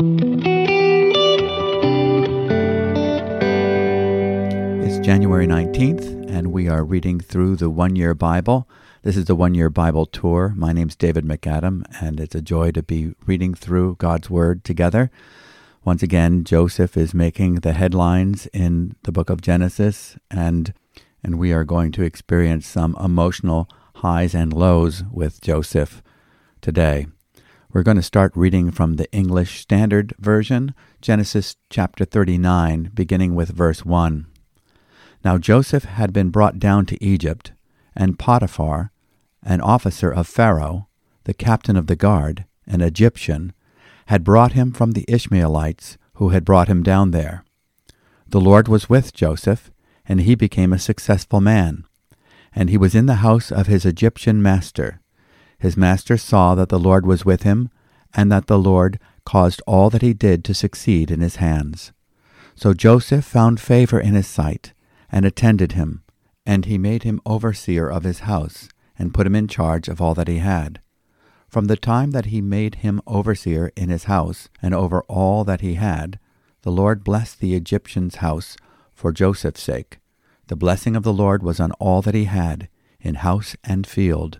It's January 19th, and we are reading through the One Year Bible. This is the One Year Bible Tour. My name's David MacAdam, and it's a joy to be reading through God's Word together. Once again, Joseph is making the headlines in the book of Genesis, and and we are going to experience some emotional highs and lows with Joseph today. We're going to start reading from the English Standard Version, Genesis chapter 39, beginning with verse 1. Now Joseph had been brought down to Egypt, and Potiphar, an officer of Pharaoh, the captain of the guard, an Egyptian, had brought him from the Ishmaelites who had brought him down there. The Lord was with Joseph, and he became a successful man. And he was in the house of his Egyptian master. His master saw that the Lord was with him, and that the Lord caused all that he did to succeed in his hands. So Joseph found favor in his sight, and attended him, and he made him overseer of his house, and put him in charge of all that he had. From the time that he made him overseer in his house, and over all that he had, the Lord blessed the Egyptian's house for Joseph's sake. The blessing of the Lord was on all that he had, in house and field.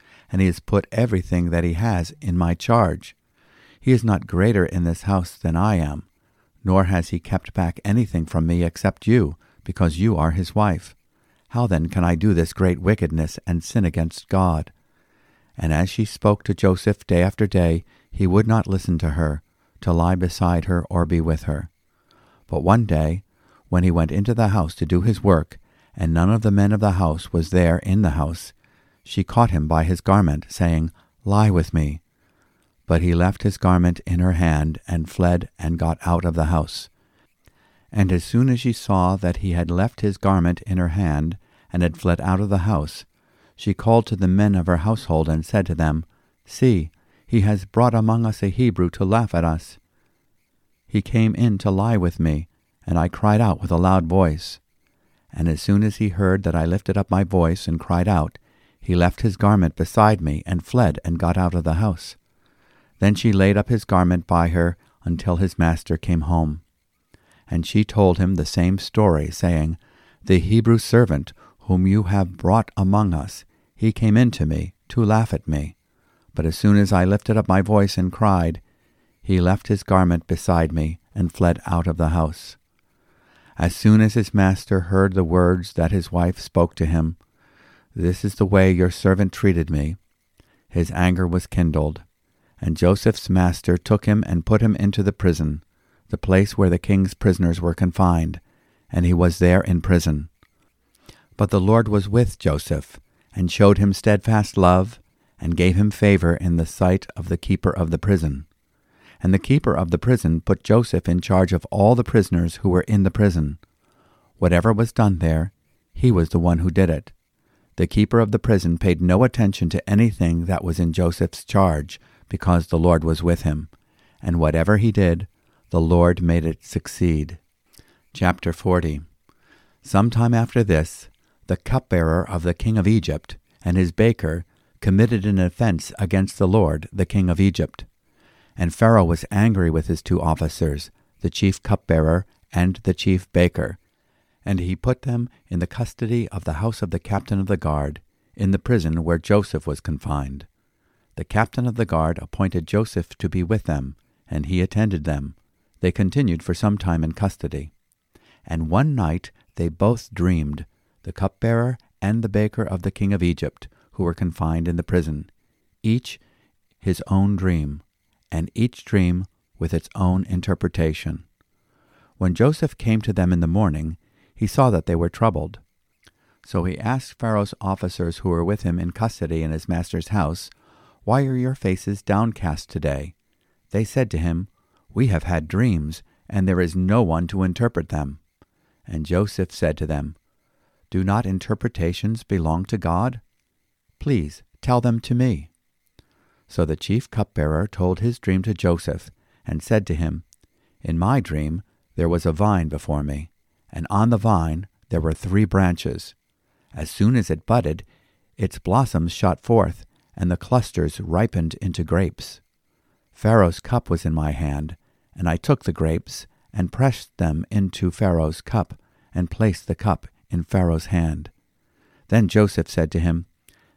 and he has put everything that he has in my charge. He is not greater in this house than I am, nor has he kept back anything from me except you, because you are his wife. How then can I do this great wickedness and sin against God? And as she spoke to Joseph day after day, he would not listen to her, to lie beside her or be with her. But one day, when he went into the house to do his work, and none of the men of the house was there in the house, she caught him by his garment, saying, Lie with me. But he left his garment in her hand, and fled and got out of the house. And as soon as she saw that he had left his garment in her hand, and had fled out of the house, she called to the men of her household, and said to them, See, he has brought among us a Hebrew to laugh at us. He came in to lie with me, and I cried out with a loud voice. And as soon as he heard that I lifted up my voice and cried out, he left his garment beside me and fled and got out of the house. Then she laid up his garment by her until his master came home. And she told him the same story, saying, The Hebrew servant whom you have brought among us, he came in to me to laugh at me. But as soon as I lifted up my voice and cried, he left his garment beside me and fled out of the house. As soon as his master heard the words that his wife spoke to him, This is the way your servant treated me, his anger was kindled. And Joseph's master took him and put him into the prison, the place where the king's prisoners were confined, and he was there in prison. But the Lord was with Joseph, and showed him steadfast love, and gave him favor in the sight of the keeper of the prison. And the keeper of the prison put Joseph in charge of all the prisoners who were in the prison. Whatever was done there, he was the one who did it. The keeper of the prison paid no attention to anything that was in Joseph's charge, because the Lord was with him. And whatever he did, the Lord made it succeed. Chapter 40 Some time after this, the cupbearer of the king of Egypt and his baker committed an offense against the Lord, the king of Egypt. And Pharaoh was angry with his two officers, the chief cupbearer and the chief baker. And he put them in the custody of the house of the captain of the guard, in the prison where Joseph was confined. The captain of the guard appointed Joseph to be with them, and he attended them. They continued for some time in custody. And one night they both dreamed, the cupbearer and the baker of the king of Egypt, who were confined in the prison, each his own dream and each dream with its own interpretation. When Joseph came to them in the morning, he saw that they were troubled. So he asked Pharaoh's officers who were with him in custody in his master's house, Why are your faces downcast today? They said to him, We have had dreams, and there is no one to interpret them. And Joseph said to them, Do not interpretations belong to God? Please tell them to me. So the chief cupbearer told his dream to Joseph, and said to him, In my dream there was a vine before me, and on the vine there were three branches. As soon as it budded, its blossoms shot forth, and the clusters ripened into grapes. Pharaoh's cup was in my hand, and I took the grapes, and pressed them into Pharaoh's cup, and placed the cup in Pharaoh's hand. Then Joseph said to him,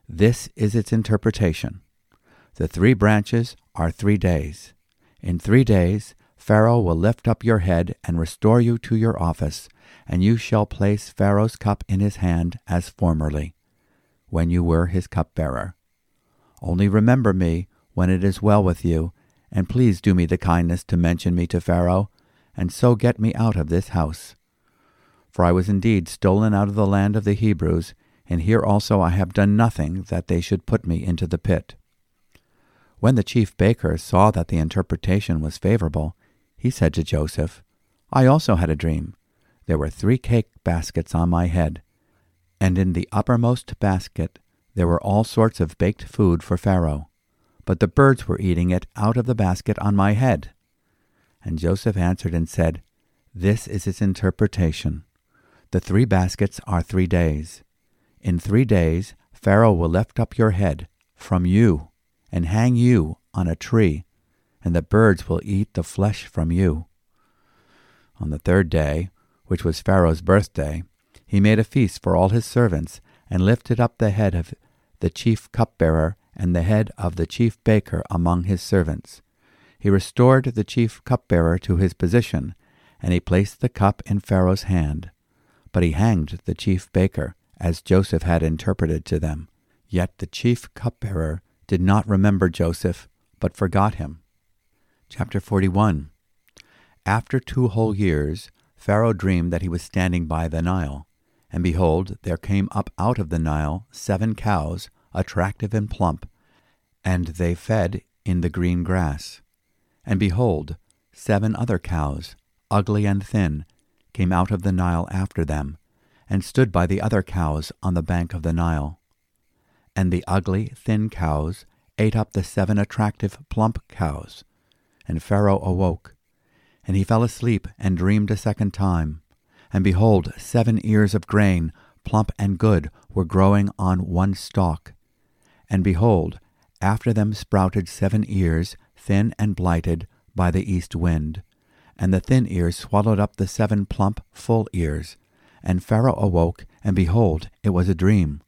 This is its interpretation. The three branches are three days. In three days Pharaoh will lift up your head and restore you to your office, and you shall place Pharaoh's cup in his hand as formerly, when you were his cupbearer. Only remember me when it is well with you, and please do me the kindness to mention me to Pharaoh, and so get me out of this house. For I was indeed stolen out of the land of the Hebrews, and here also I have done nothing that they should put me into the pit. When the chief baker saw that the interpretation was favorable, he said to Joseph, I also had a dream. There were three cake baskets on my head, and in the uppermost basket there were all sorts of baked food for Pharaoh, but the birds were eating it out of the basket on my head. And Joseph answered and said, This is its interpretation. The three baskets are three days. In three days Pharaoh will lift up your head from you and hang you on a tree, and the birds will eat the flesh from you. On the third day, which was Pharaoh's birthday, he made a feast for all his servants, and lifted up the head of the chief cupbearer and the head of the chief baker among his servants. He restored the chief cupbearer to his position, and he placed the cup in Pharaoh's hand. But he hanged the chief baker, as Joseph had interpreted to them. Yet the chief cupbearer did not remember Joseph, but forgot him. Chapter 41 After two whole years, Pharaoh dreamed that he was standing by the Nile. And behold, there came up out of the Nile seven cows, attractive and plump, and they fed in the green grass. And behold, seven other cows, ugly and thin, came out of the Nile after them, and stood by the other cows on the bank of the Nile. And the ugly, thin cows ate up the seven attractive, plump cows. And Pharaoh awoke, and he fell asleep and dreamed a second time. And behold, seven ears of grain, plump and good, were growing on one stalk. And behold, after them sprouted seven ears, thin and blighted by the east wind. And the thin ears swallowed up the seven plump, full ears. And Pharaoh awoke, and behold, it was a dream.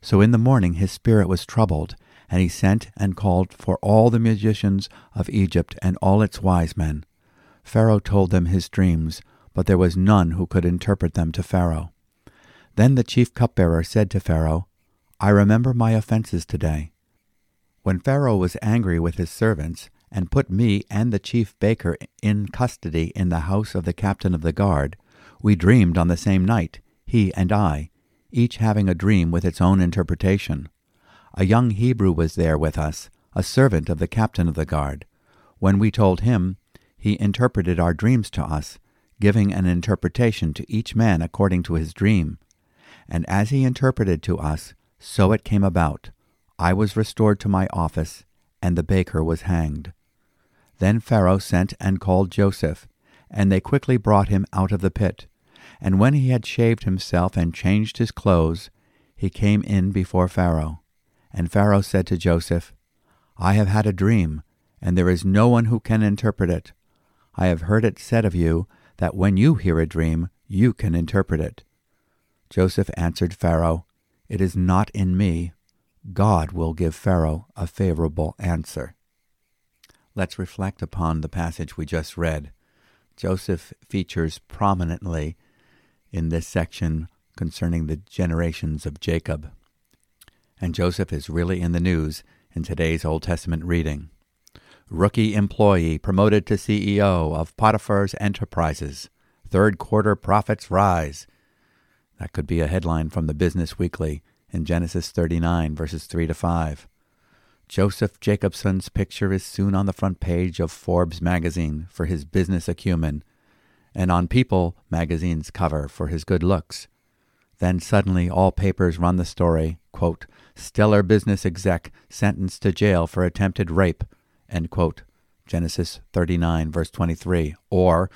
So in the morning his spirit was troubled, and he sent and called for all the magicians of Egypt and all its wise men. Pharaoh told them his dreams, but there was none who could interpret them to Pharaoh. Then the chief cupbearer said to Pharaoh, I remember my offenses today. When Pharaoh was angry with his servants, and put me and the chief baker in custody in the house of the captain of the guard, we dreamed on the same night, he and I, each having a dream with its own interpretation. A young Hebrew was there with us, a servant of the captain of the guard. When we told him, he interpreted our dreams to us, giving an interpretation to each man according to his dream. And as he interpreted to us, so it came about. I was restored to my office, and the baker was hanged. Then Pharaoh sent and called Joseph, and they quickly brought him out of the pit. And when he had shaved himself and changed his clothes, he came in before Pharaoh. And Pharaoh said to Joseph, I have had a dream, and there is no one who can interpret it. I have heard it said of you that when you hear a dream, you can interpret it. Joseph answered Pharaoh, It is not in me. God will give Pharaoh a favorable answer. Let's reflect upon the passage we just read. Joseph features prominently in this section concerning the generations of Jacob. And Joseph is really in the news in today's Old Testament reading. Rookie employee promoted to CEO of Potiphar's Enterprises. Third quarter profits rise. That could be a headline from the Business Weekly in Genesis 39, verses 3 to 5. Joseph Jacobson's picture is soon on the front page of Forbes magazine for his business acumen, and on People magazine's cover for his good looks. Then suddenly all papers run the story, quote, stellar business exec sentenced to jail for attempted rape, end quote, Genesis 39, verse 23, or,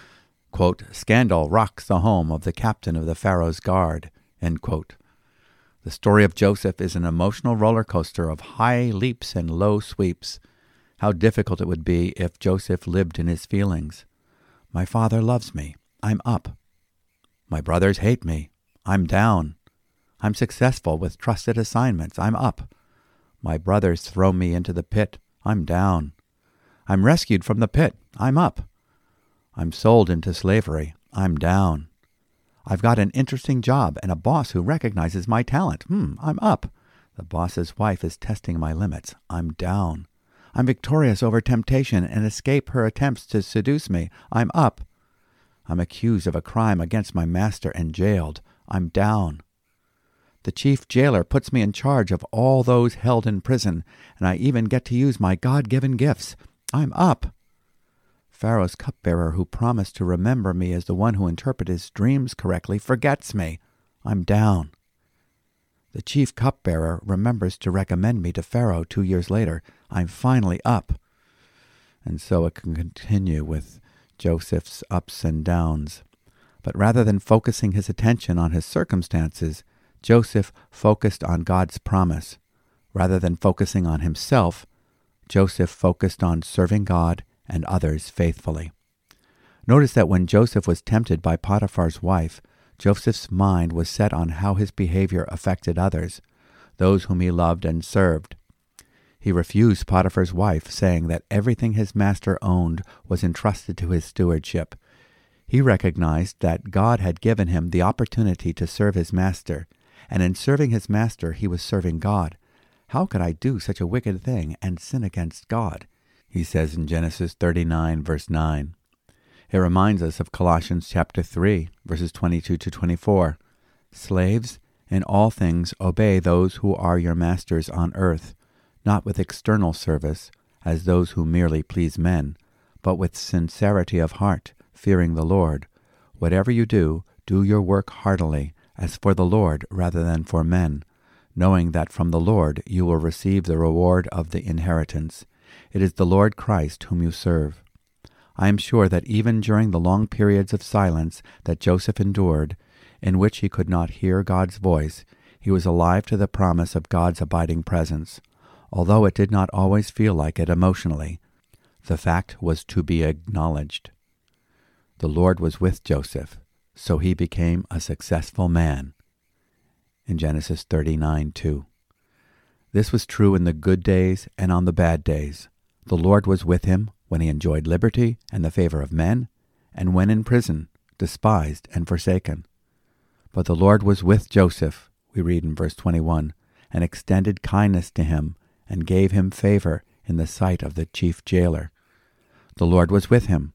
quote, scandal rocks the home of the captain of the Pharaoh's guard, end quote. The story of Joseph is an emotional roller coaster of high leaps and low sweeps. How difficult it would be if Joseph lived in his feelings. My father loves me. I'm up. My brothers hate me. I'm down. I'm successful with trusted assignments. I'm up. My brothers throw me into the pit. I'm down. I'm rescued from the pit. I'm up. I'm sold into slavery. I'm down. I've got an interesting job and a boss who recognizes my talent. Hmm, I'm up. The boss's wife is testing my limits. I'm down. I'm victorious over temptation and escape her attempts to seduce me. I'm up. I'm accused of a crime against my master and jailed. I'm down. The chief jailer puts me in charge of all those held in prison, and I even get to use my God given gifts. I'm up. Pharaoh's cupbearer, who promised to remember me as the one who interpreted his dreams correctly, forgets me. I'm down. The chief cupbearer remembers to recommend me to Pharaoh two years later. I'm finally up. And so it can continue with Joseph's ups and downs. But rather than focusing his attention on his circumstances, Joseph focused on God's promise. Rather than focusing on himself, Joseph focused on serving God and others faithfully. Notice that when Joseph was tempted by Potiphar's wife, Joseph's mind was set on how his behavior affected others, those whom he loved and served. He refused Potiphar's wife, saying that everything his master owned was entrusted to his stewardship. He recognized that God had given him the opportunity to serve his master, and in serving his master he was serving God. How could I do such a wicked thing and sin against God? He says in Genesis 39, verse 9. It reminds us of Colossians chapter 3, verses 22 to 24. Slaves, in all things obey those who are your masters on earth not with external service, as those who merely please men, but with sincerity of heart, fearing the Lord. Whatever you do, do your work heartily, as for the Lord rather than for men, knowing that from the Lord you will receive the reward of the inheritance. It is the Lord Christ whom you serve. I am sure that even during the long periods of silence that Joseph endured, in which he could not hear God's voice, he was alive to the promise of God's abiding presence although it did not always feel like it emotionally. The fact was to be acknowledged. The Lord was with Joseph, so he became a successful man. In Genesis 39 2. This was true in the good days and on the bad days. The Lord was with him when he enjoyed liberty and the favor of men, and when in prison, despised and forsaken. But the Lord was with Joseph, we read in verse 21, and extended kindness to him and gave him favor in the sight of the chief jailer. The Lord was with him.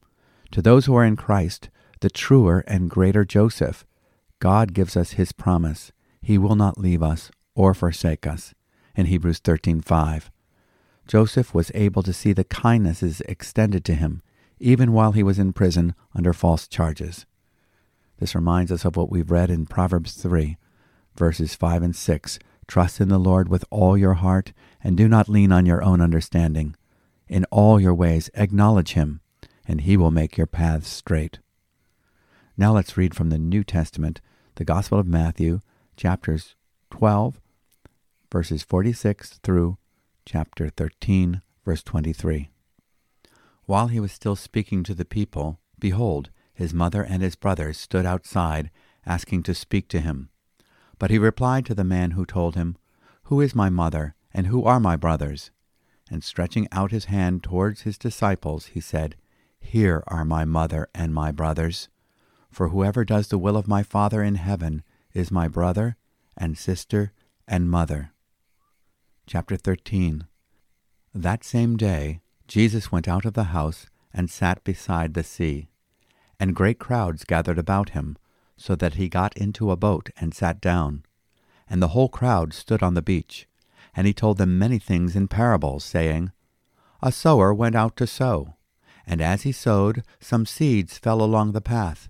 To those who are in Christ, the truer and greater Joseph, God gives us his promise. He will not leave us or forsake us. In Hebrews 13:5. Joseph was able to see the kindnesses extended to him even while he was in prison under false charges. This reminds us of what we've read in Proverbs 3, verses 5 and 6, Trust in the Lord with all your heart, and do not lean on your own understanding. In all your ways acknowledge him, and he will make your paths straight. Now let's read from the New Testament, the Gospel of Matthew, chapters 12, verses 46 through chapter 13, verse 23. While he was still speaking to the people, behold, his mother and his brothers stood outside, asking to speak to him. But he replied to the man who told him, Who is my mother, and who are my brothers? And stretching out his hand towards his disciples, he said, Here are my mother and my brothers. For whoever does the will of my Father in heaven is my brother and sister and mother. Chapter 13 That same day Jesus went out of the house and sat beside the sea, and great crowds gathered about him so that he got into a boat and sat down. And the whole crowd stood on the beach. And he told them many things in parables, saying, A sower went out to sow. And as he sowed, some seeds fell along the path,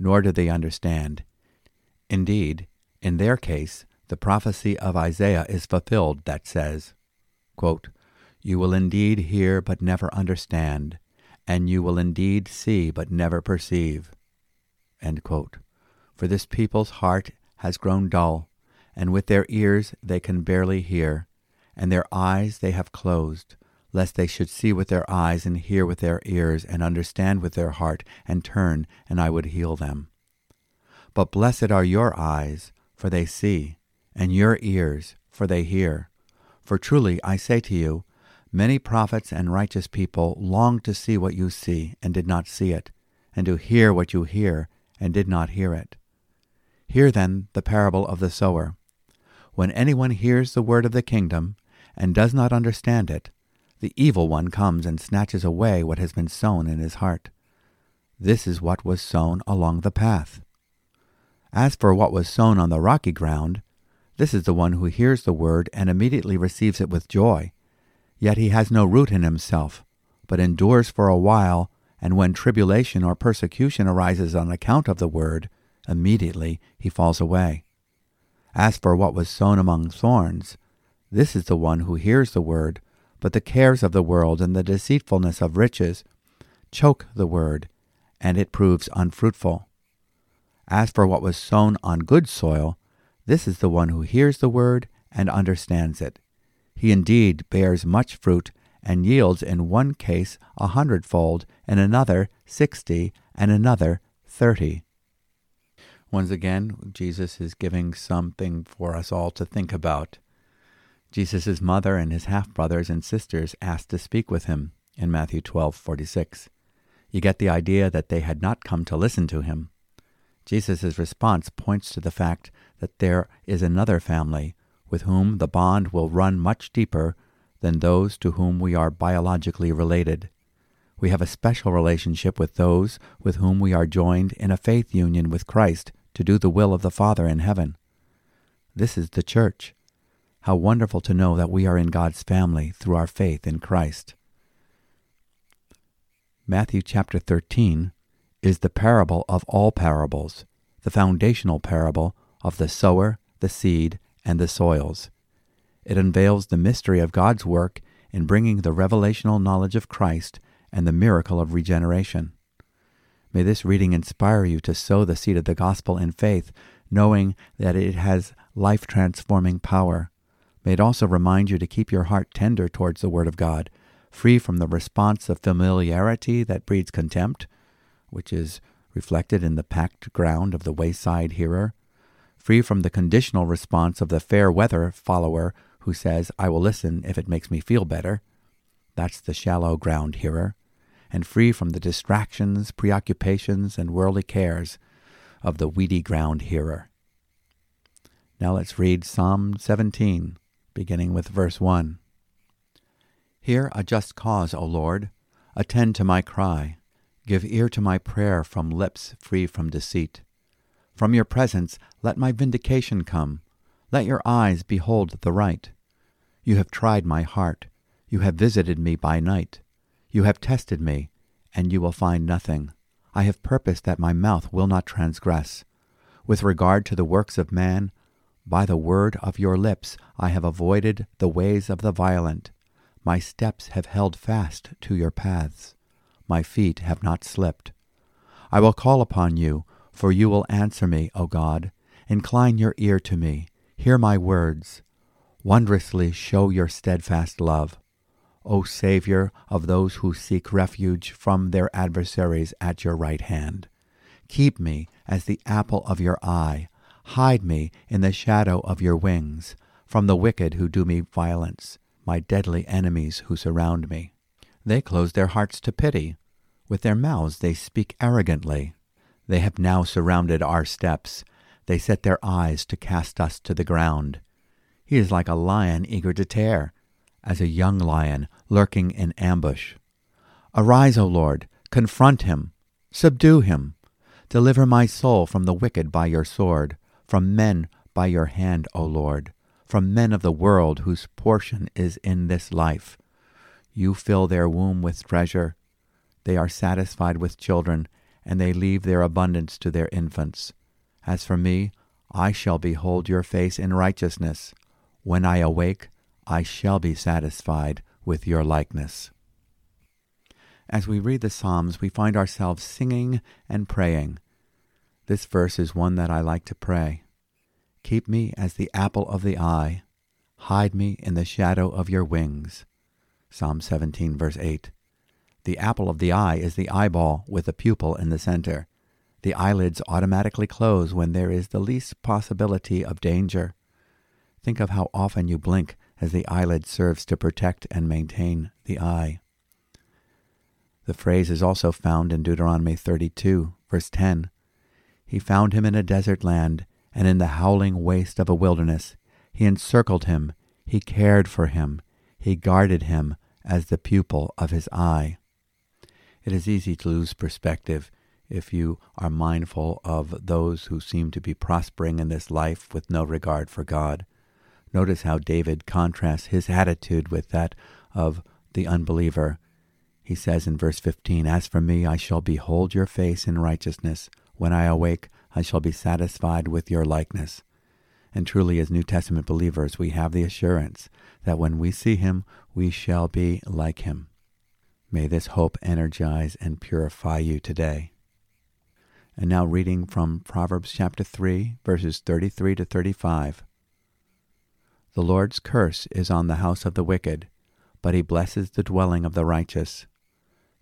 nor do they understand. Indeed, in their case, the prophecy of Isaiah is fulfilled that says, quote, You will indeed hear but never understand, and you will indeed see but never perceive. For this people's heart has grown dull, and with their ears they can barely hear, and their eyes they have closed, lest they should see with their eyes and hear with their ears and understand with their heart and turn, and I would heal them. But blessed are your eyes, for they see, and your ears, for they hear. For truly I say to you, many prophets and righteous people longed to see what you see and did not see it, and to hear what you hear and did not hear it. Hear then the parable of the sower. When anyone hears the word of the kingdom and does not understand it, the evil one comes and snatches away what has been sown in his heart. This is what was sown along the path. As for what was sown on the rocky ground, this is the one who hears the word and immediately receives it with joy. Yet he has no root in himself, but endures for a while, and when tribulation or persecution arises on account of the word, immediately he falls away. As for what was sown among thorns, this is the one who hears the word, but the cares of the world and the deceitfulness of riches choke the word, and it proves unfruitful. As for what was sown on good soil, this is the one who hears the word and understands it. He indeed bears much fruit and yields in one case a hundredfold, in another sixty, and another thirty. Once again, Jesus is giving something for us all to think about. Jesus' mother and his half brothers and sisters asked to speak with him in Matthew 12:46. You get the idea that they had not come to listen to him. Jesus' response points to the fact that there is another family with whom the bond will run much deeper than those to whom we are biologically related. We have a special relationship with those with whom we are joined in a faith union with Christ to do the will of the Father in heaven. This is the church. How wonderful to know that we are in God's family through our faith in Christ. Matthew chapter 13 is the parable of all parables, the foundational parable of the sower, the seed, and the soils. It unveils the mystery of God's work in bringing the revelational knowledge of Christ and the miracle of regeneration. May this reading inspire you to sow the seed of the gospel in faith, knowing that it has life transforming power. May it also remind you to keep your heart tender towards the Word of God, free from the response of familiarity that breeds contempt, which is reflected in the packed ground of the wayside hearer, free from the conditional response of the fair weather follower who says, I will listen if it makes me feel better. That's the shallow ground hearer, and free from the distractions, preoccupations, and worldly cares of the weedy ground hearer. Now let's read Psalm 17 beginning with verse 1. Hear a just cause, O Lord. Attend to my cry. Give ear to my prayer from lips free from deceit. From your presence let my vindication come. Let your eyes behold the right. You have tried my heart. You have visited me by night. You have tested me, and you will find nothing. I have purposed that my mouth will not transgress. With regard to the works of man, by the word of your lips I have avoided the ways of the violent. My steps have held fast to your paths. my feet have not slipped. I will call upon you, for you will answer me, O God. Incline your ear to me, hear my words. Wondrously show your steadfast love. O Saviour of those who seek refuge from their adversaries at your right hand. Keep me as the apple of your eye. Hide me in the shadow of your wings from the wicked who do me violence, my deadly enemies who surround me. They close their hearts to pity. With their mouths they speak arrogantly. They have now surrounded our steps. They set their eyes to cast us to the ground. He is like a lion eager to tear, as a young lion lurking in ambush. Arise, O Lord, confront him, subdue him. Deliver my soul from the wicked by your sword, from men by your hand, O Lord, from men of the world whose portion is in this life. You fill their womb with treasure. They are satisfied with children, and they leave their abundance to their infants. As for me, I shall behold your face in righteousness. When I awake, I shall be satisfied with your likeness. As we read the Psalms, we find ourselves singing and praying. This verse is one that I like to pray. Keep me as the apple of the eye. Hide me in the shadow of your wings. Psalm 17, verse 8. The apple of the eye is the eyeball with the pupil in the center. The eyelids automatically close when there is the least possibility of danger. Think of how often you blink as the eyelid serves to protect and maintain the eye. The phrase is also found in Deuteronomy 32, verse 10. He found him in a desert land, and in the howling waste of a wilderness. He encircled him, he cared for him, he guarded him as the pupil of his eye. It is easy to lose perspective if you are mindful of those who seem to be prospering in this life with no regard for God. Notice how David contrasts his attitude with that of the unbeliever. He says in verse 15, As for me, I shall behold your face in righteousness. When I awake, I shall be satisfied with your likeness. And truly, as New Testament believers, we have the assurance that when we see him, we shall be like him. May this hope energize and purify you today. And now, reading from Proverbs chapter 3, verses 33 to 35. The Lord's curse is on the house of the wicked, but he blesses the dwelling of the righteous.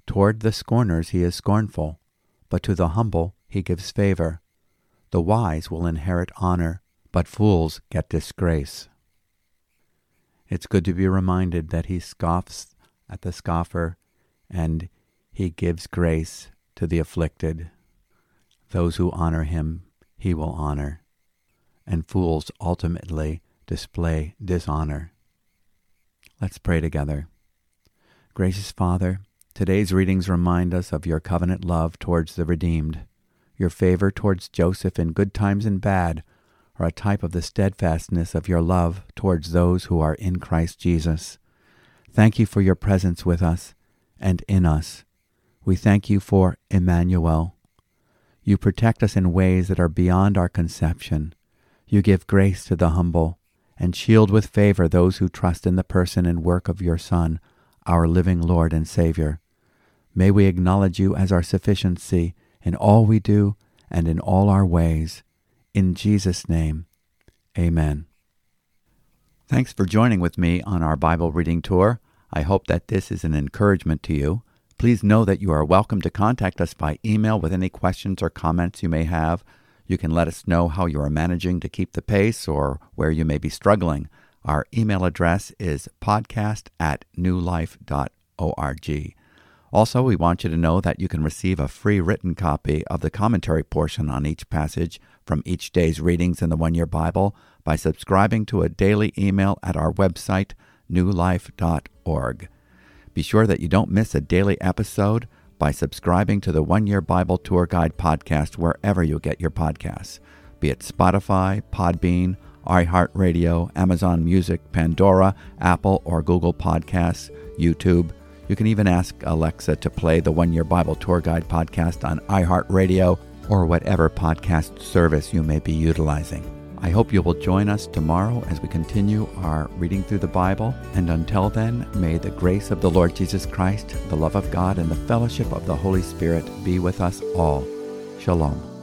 Toward the scorners he is scornful, but to the humble he gives favor. The wise will inherit honor, but fools get disgrace. It's good to be reminded that he scoffs at the scoffer and he gives grace to the afflicted. Those who honor him, he will honor, and fools ultimately display dishonor. Let's pray together. Gracious Father, today's readings remind us of your covenant love towards the redeemed. Your favor towards Joseph in good times and bad are a type of the steadfastness of your love towards those who are in Christ Jesus. Thank you for your presence with us and in us. We thank you for Emmanuel. You protect us in ways that are beyond our conception. You give grace to the humble and shield with favor those who trust in the person and work of your Son, our living Lord and Savior. May we acknowledge you as our sufficiency in all we do and in all our ways. In Jesus' name, amen. Thanks for joining with me on our Bible reading tour. I hope that this is an encouragement to you. Please know that you are welcome to contact us by email with any questions or comments you may have. You can let us know how you are managing to keep the pace or where you may be struggling. Our email address is podcast at newlife.org. Also, we want you to know that you can receive a free written copy of the commentary portion on each passage from each day's readings in the One Year Bible by subscribing to a daily email at our website, newlife.org. Be sure that you don't miss a daily episode by subscribing to the One Year Bible Tour Guide podcast wherever you get your podcasts, be it Spotify, Podbean, iHeartRadio, Amazon Music, Pandora, Apple or Google Podcasts, YouTube you can even ask Alexa to play the One Year Bible Tour Guide podcast on iHeartRadio or whatever podcast service you may be utilizing. I hope you will join us tomorrow as we continue our reading through the Bible. And until then, may the grace of the Lord Jesus Christ, the love of God, and the fellowship of the Holy Spirit be with us all. Shalom.